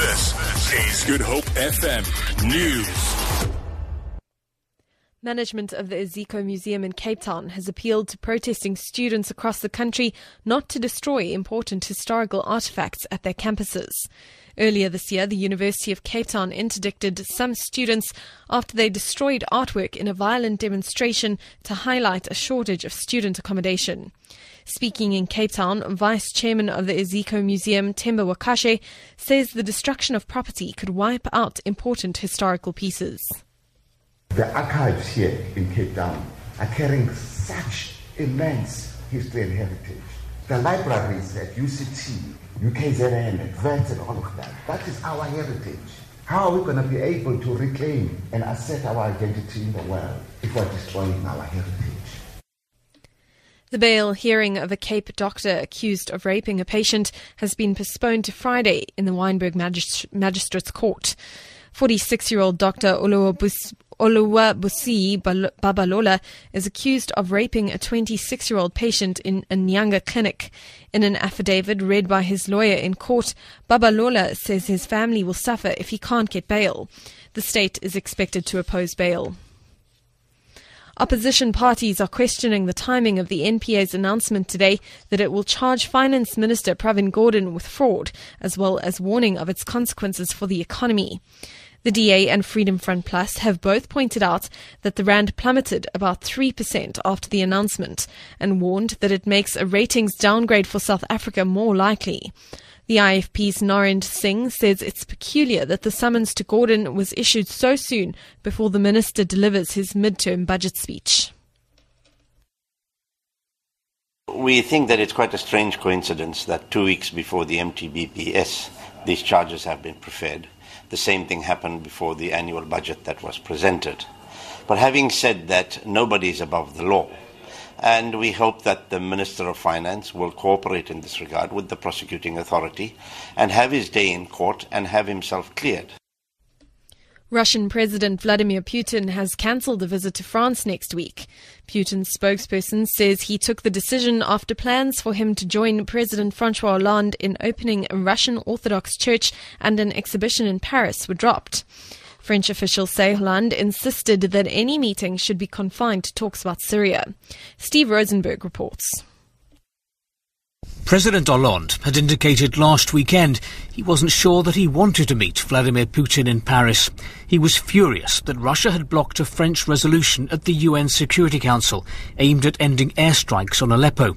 This is Good Hope FM News. Management of the Iziko Museum in Cape Town has appealed to protesting students across the country not to destroy important historical artifacts at their campuses. Earlier this year, the University of Cape Town interdicted some students after they destroyed artwork in a violent demonstration to highlight a shortage of student accommodation. Speaking in Cape Town, Vice Chairman of the Iziko Museum, Themba Wakashe, says the destruction of property could wipe out important historical pieces. The archives here in Cape Town are carrying such immense history and heritage. The libraries at UCT, UKZN, at and all of that, that is our heritage. How are we going to be able to reclaim and assert our identity in the world if we're destroying our heritage? The bail hearing of a Cape doctor accused of raping a patient has been postponed to Friday in the Wynberg Magist- Magistrates Court. 46 year old Dr. Oluwabusi Babalola is accused of raping a 26 year old patient in a Nyanga clinic. In an affidavit read by his lawyer in court, Babalola says his family will suffer if he can't get bail. The state is expected to oppose bail. Opposition parties are questioning the timing of the NPA's announcement today that it will charge Finance Minister Pravin Gordhan with fraud, as well as warning of its consequences for the economy. The DA and Freedom Front Plus have both pointed out that the rand plummeted about 3% after the announcement and warned that it makes a ratings downgrade for South Africa more likely. The IFP's Narinder Singh says it's peculiar that the summons to Gordhan was issued so soon before the minister delivers his midterm budget speech. We think that it's quite a strange coincidence that two weeks before the MTBPS, these charges have been preferred. The same thing happened before the annual budget that was presented. But having said that, nobody is above the law. And we hope that the Minister of Finance will cooperate in this regard with the prosecuting authority and have his day in court and have himself cleared. Russian President Vladimir Putin has cancelled a visit to France next week. Putin's spokesperson says he took the decision after plans for him to join President Francois Hollande in opening a Russian Orthodox church and an exhibition in Paris were dropped. French officials say Hollande insisted that any meeting should be confined to talks about Syria. Steve Rosenberg reports. President Hollande had indicated last weekend he wasn't sure that he wanted to meet Vladimir Putin in Paris. He was furious that Russia had blocked a French resolution at the UN Security Council aimed at ending airstrikes on Aleppo.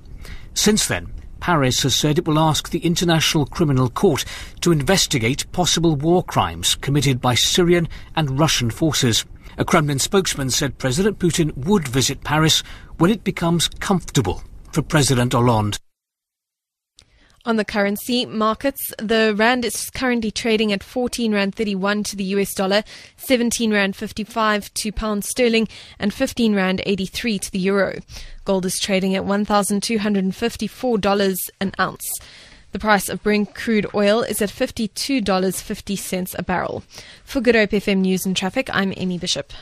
Since then, Paris has said it will ask the International Criminal Court to investigate possible war crimes committed by Syrian and Russian forces. A Kremlin spokesman said President Putin would visit Paris when it becomes comfortable for President Hollande. On the currency markets, the rand is currently trading at 14 rand 31 to the US dollar, 17 rand 55 to pound sterling, and 15 rand 83 to the euro. Gold is trading at $1,254 an ounce. The price of Brent crude oil is at $52.50 a barrel. For Good Hope FM News and Traffic, I'm Amy Bishop.